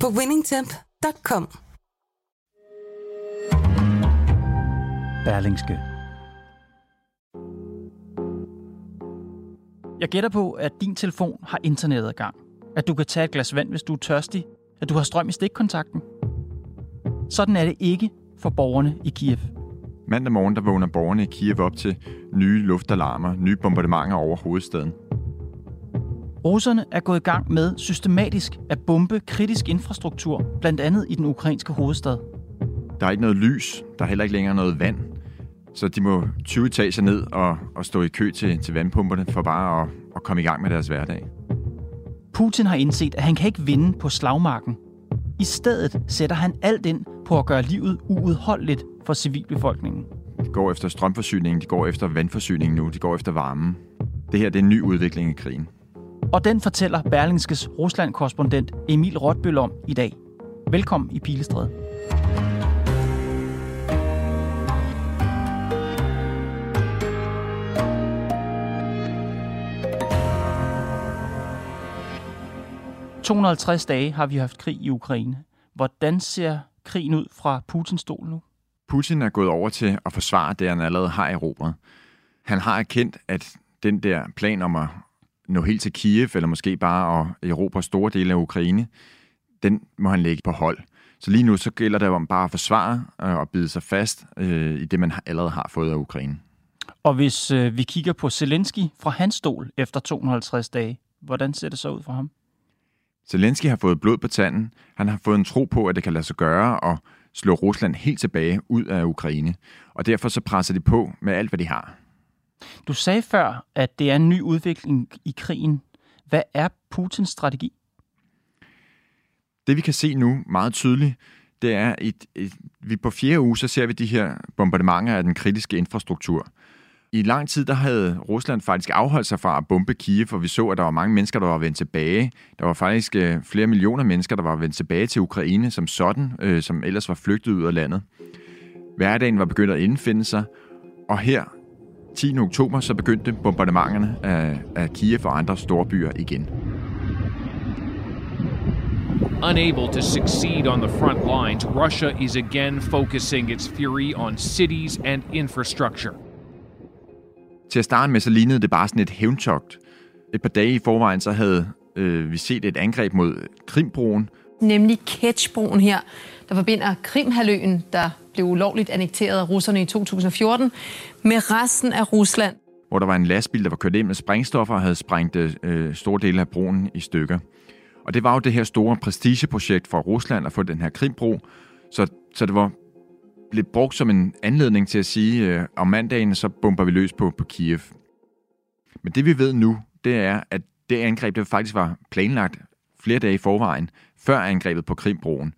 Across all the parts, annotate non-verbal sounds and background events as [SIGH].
på winningtemp.com. Berlingske. Jeg gætter på, at din telefon har internetadgang. At du kan tage et glas vand, hvis du er tørstig. At du har strøm i stikkontakten. Sådan er det ikke for borgerne i Kiev. Mandag morgen der vågner borgerne i Kiev op til nye luftalarmer, nye bombardementer over hovedstaden. Russerne er gået i gang med systematisk at bombe kritisk infrastruktur, blandt andet i den ukrainske hovedstad. Der er ikke noget lys, der er heller ikke længere noget vand, så de må 20 etager ned og, og stå i kø til, til vandpumperne for bare at, at komme i gang med deres hverdag. Putin har indset, at han kan ikke vinde på slagmarken. I stedet sætter han alt ind på at gøre livet uudholdeligt for civilbefolkningen. De går efter strømforsyningen, de går efter vandforsyningen nu, de går efter varmen. Det her det er en ny udvikling i krigen. Og den fortæller Berlingskes Rusland-korrespondent Emil Rotbøl om i dag. Velkommen i Pilestræde. ...250 dage har vi haft krig i Ukraine. Hvordan ser krigen ud fra Putins stol nu? Putin er gået over til at forsvare det, han allerede har erobret. Han har erkendt, at den der plan om at nå helt til Kiev, eller måske bare at erobre store dele af Ukraine, den må han lægge på hold. Så lige nu så gælder det om bare at forsvare øh, og bide sig fast øh, i det, man allerede har fået af Ukraine. Og hvis øh, vi kigger på Zelensky fra hans stol efter 250 dage, hvordan ser det så ud for ham? Zelensky har fået blod på tanden. Han har fået en tro på, at det kan lade sig gøre at slå Rusland helt tilbage ud af Ukraine. Og derfor så presser de på med alt, hvad de har. Du sagde før, at det er en ny udvikling i krigen. Hvad er Putins strategi? Det vi kan se nu meget tydeligt, det er, at vi på fjerde uge, så ser vi de her bombardementer af den kritiske infrastruktur. I lang tid der havde Rusland faktisk afholdt sig fra at bombe Kiev, for vi så, at der var mange mennesker, der var vendt tilbage. Der var faktisk øh, flere millioner mennesker, der var vendt tilbage til Ukraine som sådan, øh, som ellers var flygtet ud af landet. Hverdagen var begyndt at indfinde sig, og her 10. oktober så begyndte bombardementerne af, af Kiev og andre store byer igen. Unable to succeed on the front lines, Russia is again focusing its fury on cities and infrastructure. Til at starte med, så lignede det bare sådan et hævntogt. Et par dage i forvejen, så havde øh, vi set et angreb mod Krimbroen. Nemlig Ketchbroen her, der forbinder Krimhaløen, der blev ulovligt annekteret af russerne i 2014, med resten af Rusland. Hvor der var en lastbil, der var kørt ind med sprængstoffer og havde sprængt øh, store dele af broen i stykker. Og det var jo det her store prestigeprojekt for Rusland at få den her Krimbro. Så, så det var blev brugt som en anledning til at sige, øh, om mandagen så bomber vi løs på, på Kiev. Men det vi ved nu, det er, at det angreb, det faktisk var planlagt flere dage i forvejen, før angrebet på Krimbroen.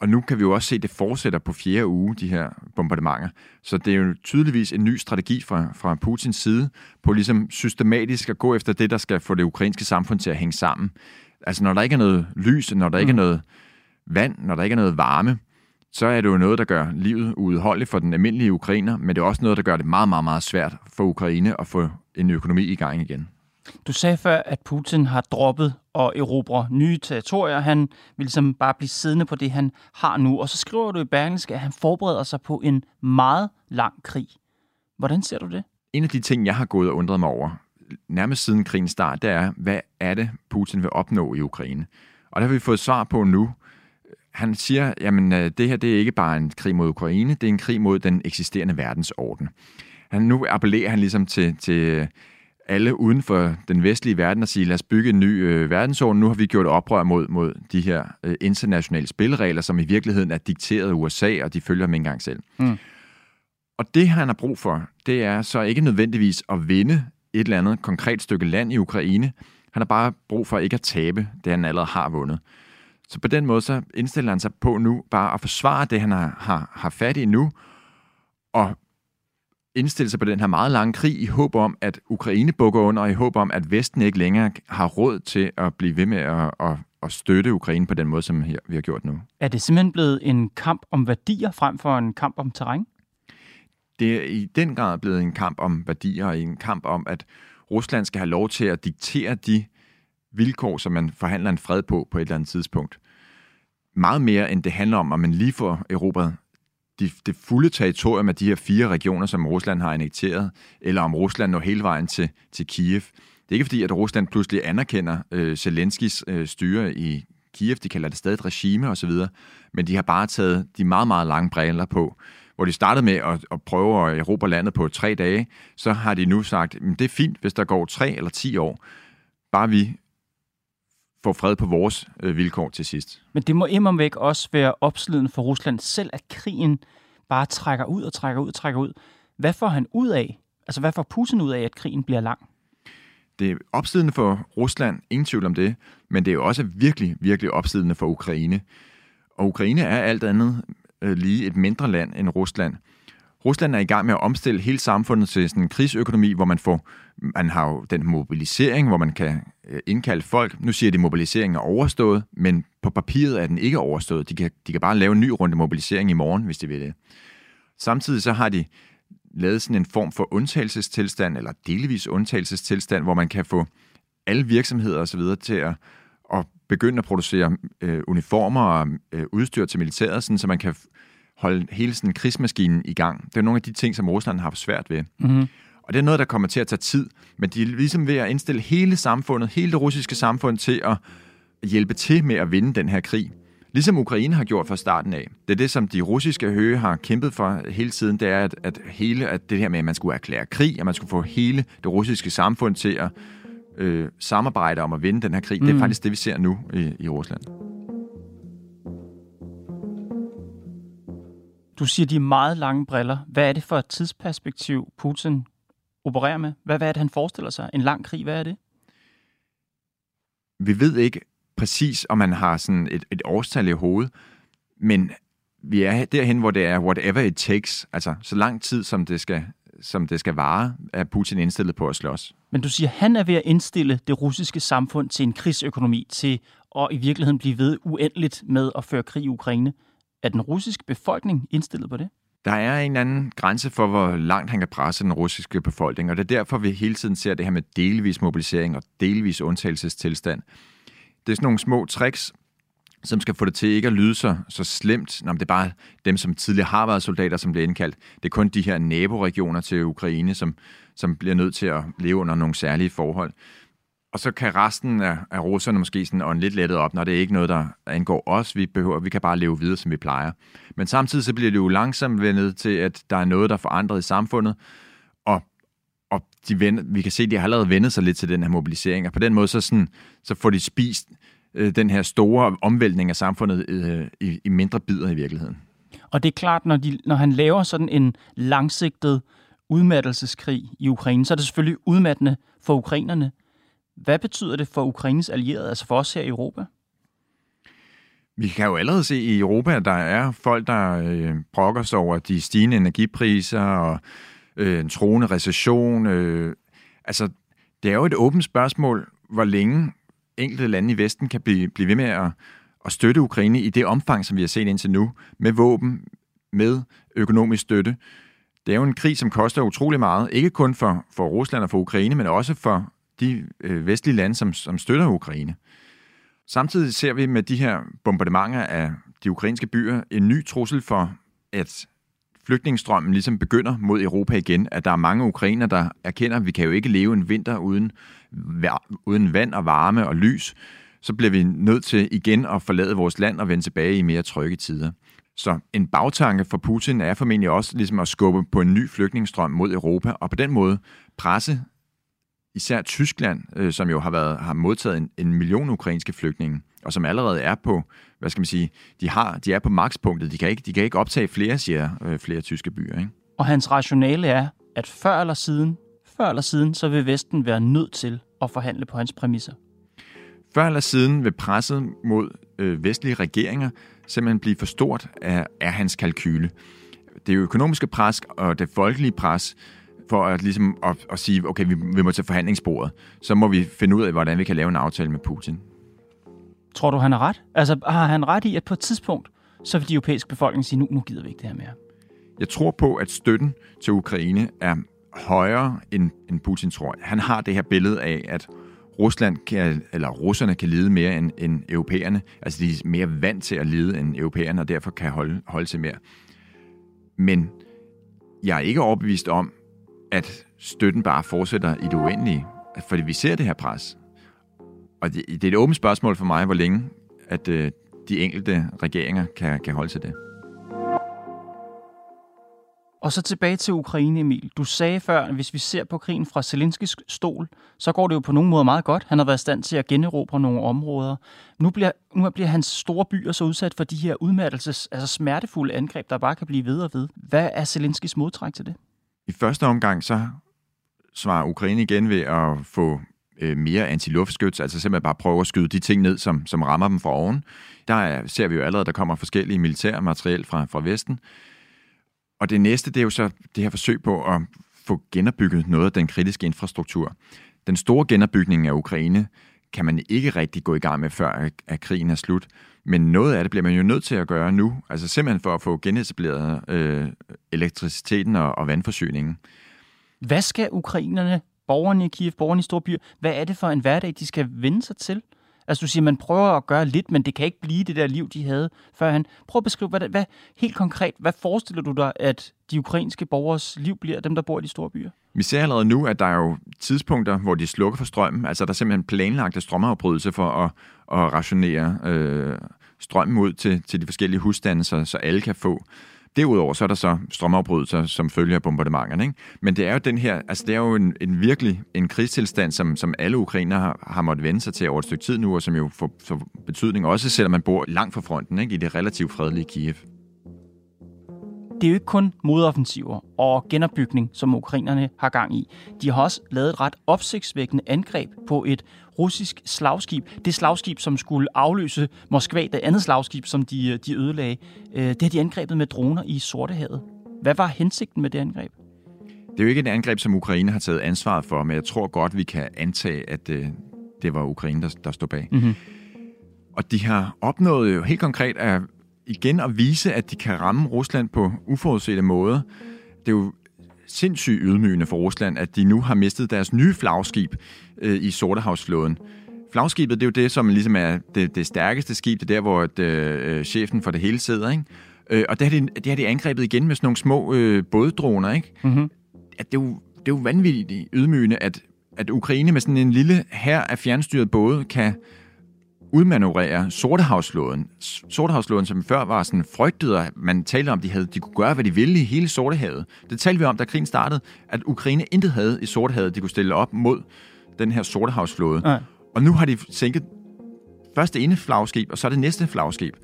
Og nu kan vi jo også se, at det fortsætter på fjerde uge, de her bombardementer. Så det er jo tydeligvis en ny strategi fra, fra Putins side, på ligesom systematisk at gå efter det, der skal få det ukrainske samfund til at hænge sammen. Altså når der ikke er noget lys, når der ikke er mm. noget vand, når der ikke er noget varme, så er det jo noget, der gør livet uudholdeligt for den almindelige ukrainer, men det er også noget, der gør det meget, meget, meget svært for Ukraine at få en økonomi i gang igen. Du sagde før, at Putin har droppet og erobre nye territorier. Han vil ligesom bare blive siddende på det, han har nu. Og så skriver du i Berlingske, at han forbereder sig på en meget lang krig. Hvordan ser du det? En af de ting, jeg har gået og undret mig over, nærmest siden krigens start, det er, hvad er det, Putin vil opnå i Ukraine? Og der har vi fået svar på nu. Han siger, jamen øh, det her det er ikke bare en krig mod Ukraine, det er en krig mod den eksisterende verdensorden. Han, nu appellerer han ligesom til, til alle uden for den vestlige verden og sige, lad os bygge en ny øh, verdensorden. Nu har vi gjort oprør mod, mod de her øh, internationale spilleregler, som i virkeligheden er dikteret af USA, og de følger dem ikke engang selv. Mm. Og det, han har brug for, det er så ikke nødvendigvis at vinde et eller andet konkret stykke land i Ukraine. Han har bare brug for ikke at tabe det, han allerede har vundet. Så på den måde så indstiller han sig på nu bare at forsvare det, han har, har, har fat i nu, og indstille sig på den her meget lange krig i håb om, at Ukraine bukker under, og i håb om, at Vesten ikke længere har råd til at blive ved med at, at, at støtte Ukraine på den måde, som vi har gjort nu. Er det simpelthen blevet en kamp om værdier frem for en kamp om terræn? Det er i den grad blevet en kamp om værdier, og en kamp om, at Rusland skal have lov til at diktere de vilkår, som man forhandler en fred på på et eller andet tidspunkt. Meget mere, end det handler om, at man lige får erobret de, det fulde territorium af de her fire regioner, som Rusland har annekteret, eller om Rusland når hele vejen til, til Kiev. Det er ikke fordi, at Rusland pludselig anerkender øh, Zelenskis øh, styre i Kiev, de kalder det stadig et regime osv., men de har bare taget de meget, meget lange briller på. Hvor de startede med at, at prøve at erobre landet på tre dage, så har de nu sagt, at det er fint, hvis der går tre eller ti år, bare vi får fred på vores øh, vilkår til sidst. Men det må væk også være opslidende for Rusland selv, at krigen bare trækker ud og trækker ud og trækker ud. Hvad får han ud af? Altså, hvad får Putin ud af, at krigen bliver lang? Det er opslidende for Rusland, ingen tvivl om det, men det er jo også virkelig, virkelig opslidende for Ukraine. Og Ukraine er alt andet øh, lige et mindre land end Rusland. Rusland er i gang med at omstille hele samfundet til sådan en krigsøkonomi, hvor man får, man har jo den mobilisering, hvor man kan øh, indkalde folk. Nu siger de, at mobiliseringen er overstået, men på papiret er den ikke overstået. De kan, de kan bare lave en ny runde mobilisering i morgen, hvis de vil det. Samtidig så har de lavet sådan en form for undtagelsestilstand, eller delvis undtagelsestilstand, hvor man kan få alle virksomheder osv. til at, at begynde at producere øh, uniformer og øh, udstyr til militæret, sådan, så man kan holde hele sådan krigsmaskinen i gang. Det er nogle af de ting, som Rusland har haft svært ved. Mm-hmm. Og det er noget, der kommer til at tage tid, men de er ligesom ved at indstille hele samfundet, hele det russiske samfund til at hjælpe til med at vinde den her krig. Ligesom Ukraine har gjort fra starten af. Det er det, som de russiske høge har kæmpet for hele tiden, det er, at, at hele at det her med, at man skulle erklære krig, at man skulle få hele det russiske samfund til at øh, samarbejde om at vinde den her krig. Mm. Det er faktisk det, vi ser nu i, i Rusland. Du siger de meget lange briller. Hvad er det for et tidsperspektiv, Putin opererer med? Hvad, hvad er det, han forestiller sig? En lang krig, hvad er det? Vi ved ikke præcis, om man har sådan et, et årstal i hovedet, men vi er derhen, hvor det er whatever it takes, altså så lang tid, som det skal, som det skal vare, er Putin indstillet på at slås. Men du siger, han er ved at indstille det russiske samfund til en krigsøkonomi, til at i virkeligheden blive ved uendeligt med at føre krig i Ukraine. Er den russiske befolkning indstillet på det? Der er en anden grænse for, hvor langt han kan presse den russiske befolkning, og det er derfor, vi hele tiden ser det her med delvis mobilisering og delvis undtagelsestilstand. Det er sådan nogle små tricks, som skal få det til ikke at lyde så, så slemt. Nå, det er bare dem, som tidligere har været soldater, som bliver indkaldt. Det er kun de her naboregioner til Ukraine, som, som bliver nødt til at leve under nogle særlige forhold. Og så kan resten af, af russerne måske sådan ånde lidt lettet op, når det er ikke noget, der angår os. Vi, behøver, vi kan bare leve videre, som vi plejer. Men samtidig så bliver det jo langsomt vendet til, at der er noget, der er forandret i samfundet, og, og de vender, vi kan se, at de har allerede vendet sig lidt til den her mobilisering, og på den måde så, sådan, så får de spist øh, den her store omvæltning af samfundet øh, i, i mindre bidder i virkeligheden. Og det er klart, når, de, når han laver sådan en langsigtet udmattelseskrig i Ukraine, så er det selvfølgelig udmattende for ukrainerne. Hvad betyder det for Ukraines allierede, altså for os her i Europa? Vi kan jo allerede se i Europa, at der er folk, der øh, brokker sig over de stigende energipriser og øh, en troende recession. Øh, altså, det er jo et åbent spørgsmål, hvor længe enkelte lande i Vesten kan blive, blive ved med at, at støtte Ukraine i det omfang, som vi har set indtil nu, med våben, med økonomisk støtte. Det er jo en krig, som koster utrolig meget, ikke kun for, for Rusland og for Ukraine, men også for de øh, vestlige lande, som, som støtter Ukraine. Samtidig ser vi med de her bombardementer af de ukrainske byer en ny trussel for, at flygtningestrømmen ligesom begynder mod Europa igen, at der er mange ukrainer, der erkender, at vi kan jo ikke leve en vinter uden, uden vand og varme og lys, så bliver vi nødt til igen at forlade vores land og vende tilbage i mere trygge tider. Så en bagtanke for Putin er formentlig også ligesom at skubbe på en ny flygtningestrøm mod Europa, og på den måde presse især Tyskland, øh, som jo har, været, har modtaget en, en million ukrainske flygtninge, og som allerede er på, hvad skal man sige, de, har, de er på makspunktet. De kan ikke, de kan ikke optage flere, siger øh, flere tyske byer. Ikke? Og hans rationale er, at før eller siden, før eller siden, så vil Vesten være nødt til at forhandle på hans præmisser. Før eller siden vil presset mod øh, vestlige regeringer simpelthen blive for stort af, af hans kalkyle. Det økonomiske pres og det folkelige pres for at, ligesom, at, at sige, okay, vi, vi må til forhandlingsbordet, så må vi finde ud af, hvordan vi kan lave en aftale med Putin. Tror du, han har ret? Altså, har han ret i, at på et tidspunkt, så vil de europæiske befolkning sige, nu, nu gider vi ikke det her mere? Jeg tror på, at støtten til Ukraine er højere, end, end Putin tror. Han har det her billede af, at Rusland kan, eller russerne kan lide mere end, end europæerne. Altså, de er mere vant til at lide end europæerne, og derfor kan holde, holde til mere. Men jeg er ikke overbevist om, at støtten bare fortsætter i det uendelige. Fordi vi ser det her pres. Og det, det er et åbent spørgsmål for mig, hvor længe at øh, de enkelte regeringer kan, kan holde til det. Og så tilbage til Ukraine, Emil. Du sagde før, at hvis vi ser på krigen fra Zelenskis stol, så går det jo på nogen måde meget godt. Han har været i stand til at generobre nogle områder. Nu bliver, nu bliver hans store byer så udsat for de her udmattelses, altså smertefulde angreb, der bare kan blive ved og ved. Hvad er Zelenskis modtræk til det? I første omgang så svarer Ukraine igen ved at få øh, mere antiluftskyts, altså simpelthen bare prøve at skyde de ting ned, som, som rammer dem fra oven. Der er, ser vi jo allerede, der kommer forskellige militære materiel fra, fra Vesten. Og det næste, det er jo så det her forsøg på at få genopbygget noget af den kritiske infrastruktur. Den store genopbygning af Ukraine kan man ikke rigtig gå i gang med, før øh, at krigen er slut. Men noget af det bliver man jo nødt til at gøre nu, altså simpelthen for at få genetableret øh, elektriciteten og, og vandforsyningen. Hvad skal ukrainerne, borgerne i Kiev, borgerne i store byer, hvad er det for en hverdag, de skal vende sig til? Altså du siger, man prøver at gøre lidt, men det kan ikke blive det der liv, de havde før han. Prøv at beskrive, hvad, hvad, helt konkret, hvad forestiller du dig, at de ukrainske borgers liv bliver, dem der bor i de store byer? Vi ser allerede nu, at der er jo tidspunkter, hvor de slukker for strømmen. Altså der er simpelthen planlagte strømafbrydelser for at, at rationere øh, strømmen ud til, til de forskellige husstande, så, så alle kan få. Derudover så er der så strømafbrydelser, som følger af bombardementerne. Ikke? Men det er jo den her, altså det er jo en, en virkelig en krigstilstand, som, som alle ukrainer har, har måttet vende sig til over et stykke tid nu, og som jo får, får betydning også, selvom man bor langt fra fronten, ikke? i det relativt fredelige Kiev det er jo ikke kun modoffensiver og genopbygning, som ukrainerne har gang i. De har også lavet et ret opsigtsvækkende angreb på et russisk slagskib. Det slagskib, som skulle afløse Moskva, det andet slagskib, som de, de ødelagde. Øh, det har de angrebet med droner i Sortehavet. Hvad var hensigten med det angreb? Det er jo ikke et angreb, som Ukraine har taget ansvaret for, men jeg tror godt, vi kan antage, at det, øh, det var Ukraine, der, der stod bag. Mm-hmm. Og de har opnået jo helt konkret at igen at vise, at de kan ramme Rusland på uforudsete måder. Det er jo sindssygt ydmygende for Rusland, at de nu har mistet deres nye flagskib øh, i Sortehavsflåden. Flagskibet, det er jo det, som ligesom er det, det stærkeste skib. Det er der, hvor det, øh, chefen for det hele sidder, ikke? Øh, og det har, de, det har de angrebet igen med sådan nogle små øh, båddroner, ikke? Mm-hmm. At det, er jo, det er jo vanvittigt ydmygende, at, at Ukraine med sådan en lille her af fjernstyret både kan udmanøvrere Sortehavsflåden. Sortehavsflåden, som før var sådan frygtet, og man talte om, de, havde, de kunne gøre, hvad de ville i hele Sortehavet. Det talte vi om, da krigen startede, at Ukraine intet havde i Sortehavet, de kunne stille op mod den her Sortehavsflåde. Ja. Og nu har de sænket først det ene flagskib, og så det næste flagskib.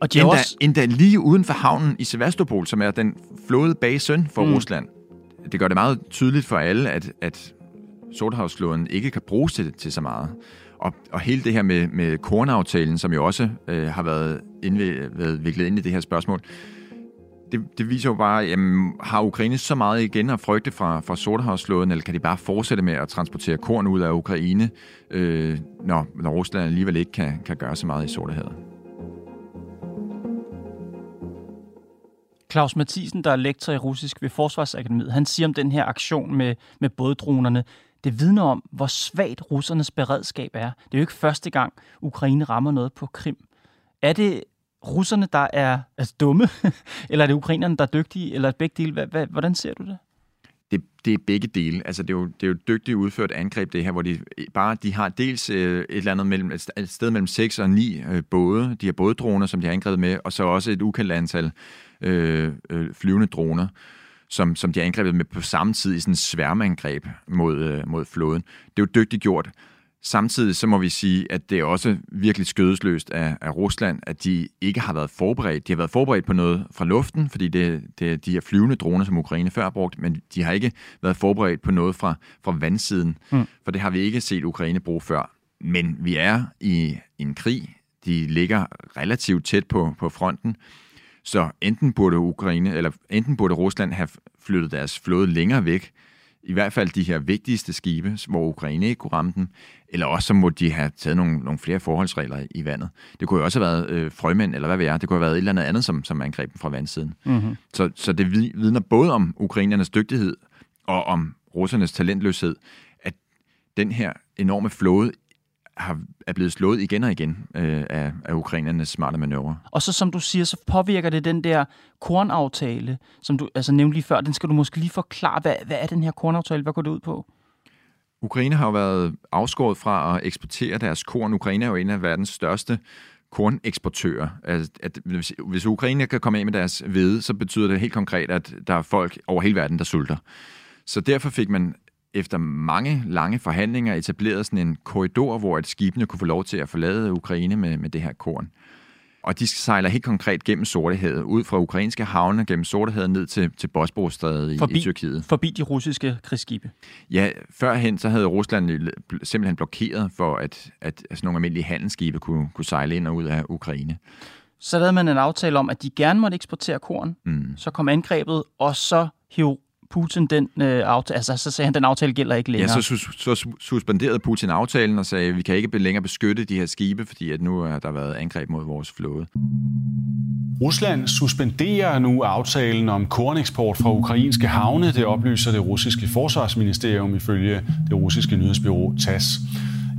Og de endda, også... endda lige uden for havnen i Sevastopol, som er den flåde bag søn for mm. Rusland. Det gør det meget tydeligt for alle, at, at Sortehavsflåden ikke kan bruges til, til så meget. Og, og hele det her med, med kornaftalen, som jo også øh, har været, været viklet ind i det her spørgsmål, det, det viser jo bare, jamen, har Ukraine så meget igen at frygte fra, fra Sortehavsflåden, eller kan de bare fortsætte med at transportere korn ud af Ukraine, øh, når, når Rusland alligevel ikke kan, kan gøre så meget i Sortehavet? Claus Mathisen, der er lektor i russisk ved Forsvarsakademiet, han siger om den her aktion med, med båddronerne, det vidner om, hvor svagt russernes beredskab er. Det er jo ikke første gang, Ukraine rammer noget på Krim. Er det russerne, der er altså dumme, [LAUGHS] eller er det ukrainerne, der er dygtige, eller begge dele? Hvordan ser du det? Det, det er begge dele. Altså, det er jo, det er jo dygtigt udført angreb, det her, hvor de bare de har dels øh, et eller andet mellem, et sted mellem 6 og 9 øh, både. De har både droner, som de har angrebet med, og så også et ukendt antal øh, øh, flyvende droner som, som de har angrebet med på samme tid i sådan en sværmeangreb mod, øh, mod flåden. Det er jo dygtigt gjort. Samtidig så må vi sige, at det er også virkelig skødesløst af, af Rusland, at de ikke har været forberedt. De har været forberedt på noget fra luften, fordi det, det er de her flyvende droner, som Ukraine før har brugt, men de har ikke været forberedt på noget fra, fra vandsiden, mm. for det har vi ikke set Ukraine bruge før. Men vi er i, i en krig, de ligger relativt tæt på, på fronten. Så enten burde Ukraine, eller enten burde Rusland have flyttet deres flåde længere væk, i hvert fald de her vigtigste skibe, hvor Ukraine ikke kunne ramme dem, eller også så må de have taget nogle, nogle flere forholdsregler i vandet. Det kunne jo også have været øh, frømænd, eller hvad ved jeg, det kunne have været et eller andet andet, som, som angreb dem fra vandsiden. Mm-hmm. Så, så det vidner både om ukrainernes dygtighed og om russernes talentløshed, at den her enorme flåde har, er blevet slået igen og igen øh, af, af ukrainernes smarte manøvre. Og så som du siger, så påvirker det den der kornaftale, som du altså nævnte lige før. Den skal du måske lige forklare. Hvad, hvad er den her kornaftale? Hvad går det ud på? Ukraine har jo været afskåret fra at eksportere deres korn. Ukraine er jo en af verdens største korneksportører. Altså, at hvis, hvis Ukraine kan komme af med deres hvede, så betyder det helt konkret, at der er folk over hele verden, der sulter. Så derfor fik man efter mange lange forhandlinger etableret sådan en korridor, hvor et skibene kunne få lov til at forlade Ukraine med, med det her korn. Og de sejler helt konkret gennem Sortehavet, ud fra ukrainske havne, gennem Sortehavet ned til, til Bosporusstrædet i, forbi, i Tyrkiet. Forbi de russiske krigsskibe? Ja, førhen så havde Rusland simpelthen blokeret for, at, at sådan nogle almindelige handelsskibe kunne, kunne sejle ind og ud af Ukraine. Så lavede man en aftale om, at de gerne måtte eksportere korn. Mm. Så kom angrebet, og så hiv Putin den øh, aftale, altså så sagde han, den aftale gælder ikke længere. Ja, så, så, så suspenderede Putin aftalen og sagde, at vi kan ikke længere beskytte de her skibe, fordi at nu har der været angreb mod vores flåde. Rusland suspenderer nu aftalen om korneksport fra ukrainske havne, det oplyser det russiske forsvarsministerium ifølge det russiske nyhedsbyrå TASS.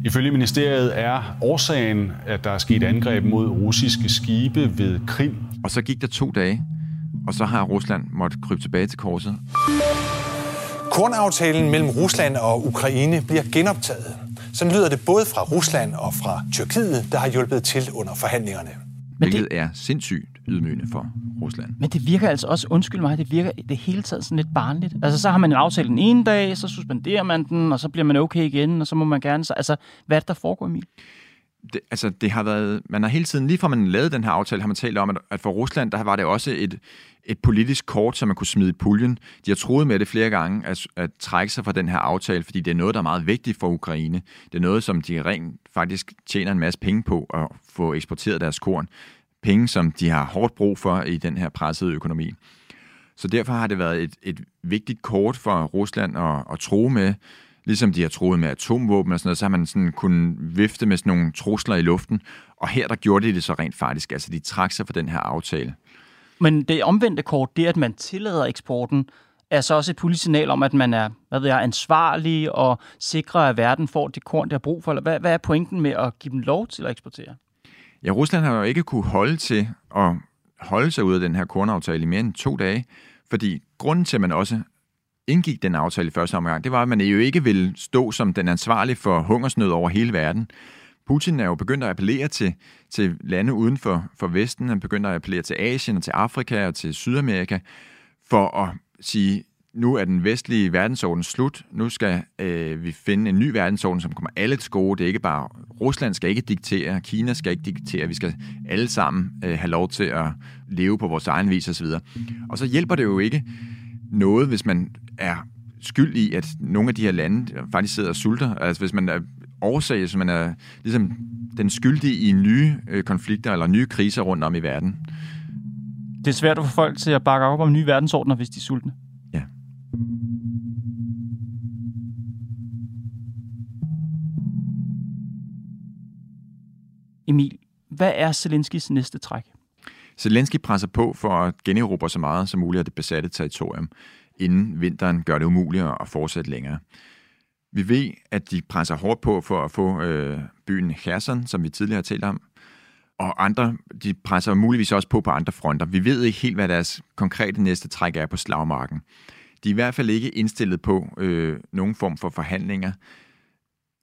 Ifølge ministeriet er årsagen, at der er sket angreb mod russiske skibe ved Krim. Og så gik der to dage, og så har Rusland måttet krybe tilbage til korset. Kornaftalen mellem Rusland og Ukraine bliver genoptaget. Sådan lyder det både fra Rusland og fra Tyrkiet, der har hjulpet til under forhandlingerne. Men Hvilket det, er sindssygt ydmygende for Rusland. Men det virker altså også, undskyld mig, det virker det hele taget sådan lidt barnligt. Altså så har man en aftale den ene dag, så suspenderer man den, og så bliver man okay igen, og så må man gerne... Så, altså, hvad er det, der foregår, Emil? Det, altså, det har været, man har hele tiden, lige fra man lavede den her aftale, har man talt om, at, at for Rusland, der var det også et, et politisk kort, som man kunne smide i puljen. De har troet med det flere gange, at, at trække sig fra den her aftale, fordi det er noget, der er meget vigtigt for Ukraine. Det er noget, som de rent faktisk tjener en masse penge på at få eksporteret deres korn. Penge, som de har hårdt brug for i den her pressede økonomi. Så derfor har det været et, et vigtigt kort for Rusland at, at tro med, ligesom de har troet med atomvåben og sådan noget, så har man sådan kunnet vifte med sådan nogle trusler i luften. Og her der gjorde de det så rent faktisk. Altså de trak sig for den her aftale. Men det omvendte kort, det at man tillader eksporten, er så også et politisk signal om, at man er hvad ved jeg, ansvarlig og sikrer, at verden får det korn, der har brug for. Hvad, hvad er pointen med at give dem lov til at eksportere? Ja, Rusland har jo ikke kunne holde til at holde sig ud af den her kornaftale i mere end to dage, fordi grunden til, at man også indgik den aftale i første omgang, det var, at man jo ikke ville stå som den ansvarlige for hungersnød over hele verden. Putin er jo begyndt at appellere til, til lande uden for, for Vesten. Han begynder at appellere til Asien og til Afrika og til Sydamerika for at sige, nu er den vestlige verdensorden slut. Nu skal øh, vi finde en ny verdensorden, som kommer alle til gode. Det er ikke bare, Rusland skal ikke diktere, Kina skal ikke diktere. Vi skal alle sammen øh, have lov til at leve på vores egen vis osv. Og så hjælper det jo ikke noget, hvis man er skyld i, at nogle af de her lande faktisk sidder og sulter. Altså hvis man er årsag, hvis man er ligesom den skyldige i nye øh, konflikter eller nye kriser rundt om i verden. Det er svært at få folk til at bakke op om nye verdensordner, hvis de er sultne. Ja. Emil, hvad er Zelenskis næste træk? Zelensky presser på for at generobre så meget som muligt af det besatte territorium inden vinteren gør det umuligt at fortsætte længere. Vi ved, at de presser hårdt på for at få øh, byen Kherson, som vi tidligere har talt om, og andre, de presser muligvis også på på andre fronter. Vi ved ikke helt, hvad deres konkrete næste træk er på slagmarken. De er i hvert fald ikke indstillet på øh, nogen form for forhandlinger,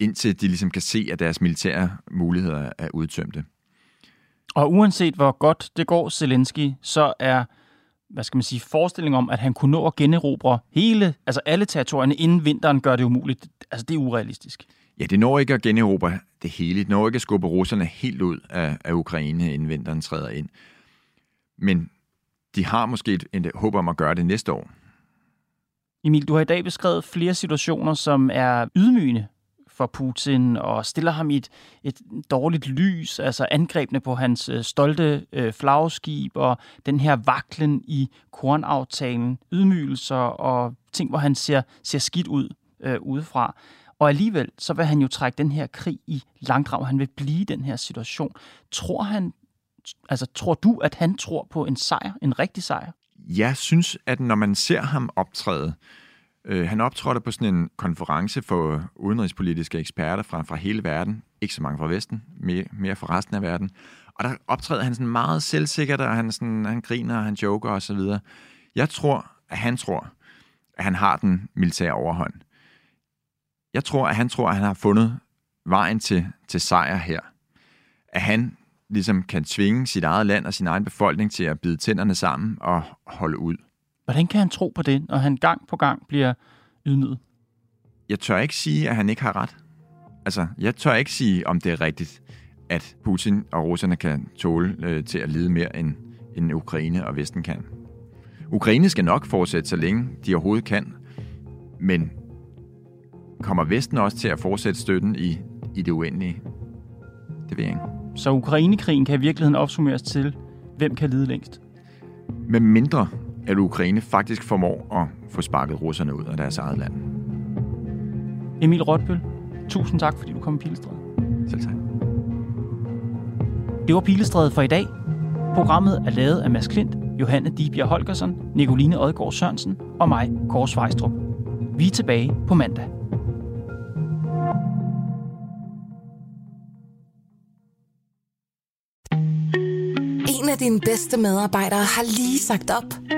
indtil de ligesom kan se, at deres militære muligheder er udtømte. Og uanset hvor godt det går Zelensky, så er hvad skal man sige, forestilling om, at han kunne nå at generobre hele, altså alle territorierne inden vinteren gør det umuligt. Altså, det er urealistisk. Ja, det når ikke at generobre det hele. Det når ikke at skubbe russerne helt ud af, af Ukraine, inden vinteren træder ind. Men de har måske et, et håb om at gøre det næste år. Emil, du har i dag beskrevet flere situationer, som er ydmygende for Putin og stiller ham i et, et dårligt lys, altså angrebene på hans øh, stolte øh, flagskib og den her vaklen i kornaftalen, ydmygelser og ting, hvor han ser, ser skidt ud øh, udefra. Og alligevel, så vil han jo trække den her krig i langdrag. Han vil blive i den her situation. Tror han, altså tror du, at han tror på en sejr, en rigtig sejr? Jeg synes, at når man ser ham optræde, øh, Øh, han optrådte på sådan en konference for udenrigspolitiske eksperter fra, fra hele verden, ikke så mange fra Vesten, mere, mere fra resten af verden, og der optræder han sådan meget selvsikkert, og han, sådan, han griner, og han joker og så videre. Jeg tror, at han tror, at han har den militære overhånd. Jeg tror, at han tror, at han har fundet vejen til, til sejr her. At han ligesom kan tvinge sit eget land og sin egen befolkning til at bide tænderne sammen og holde ud. Hvordan kan han tro på det, når han gang på gang bliver ydmyget? Jeg tør ikke sige, at han ikke har ret. Altså, jeg tør ikke sige, om det er rigtigt, at Putin og russerne kan tåle øh, til at lide mere, end, end Ukraine og Vesten kan. Ukraine skal nok fortsætte, så længe de overhovedet kan, men kommer Vesten også til at fortsætte støtten i, i det uendelige? Det ved jeg ikke. Så Ukrainekrigen kan i virkeligheden opsummeres til, hvem kan lide længst? Med mindre, at Ukraine faktisk formår at få sparket russerne ud af deres eget land. Emil Rotbøl, tusind tak, fordi du kom i Pilestræde. Selv tak. Det var Pilestræde for i dag. Programmet er lavet af Mads Klint, Johanne Dibjerg Holgersen, Nicoline Odgaard Sørensen og mig, Kåre Svejstrup. Vi er tilbage på mandag. En af dine bedste medarbejdere har lige sagt op.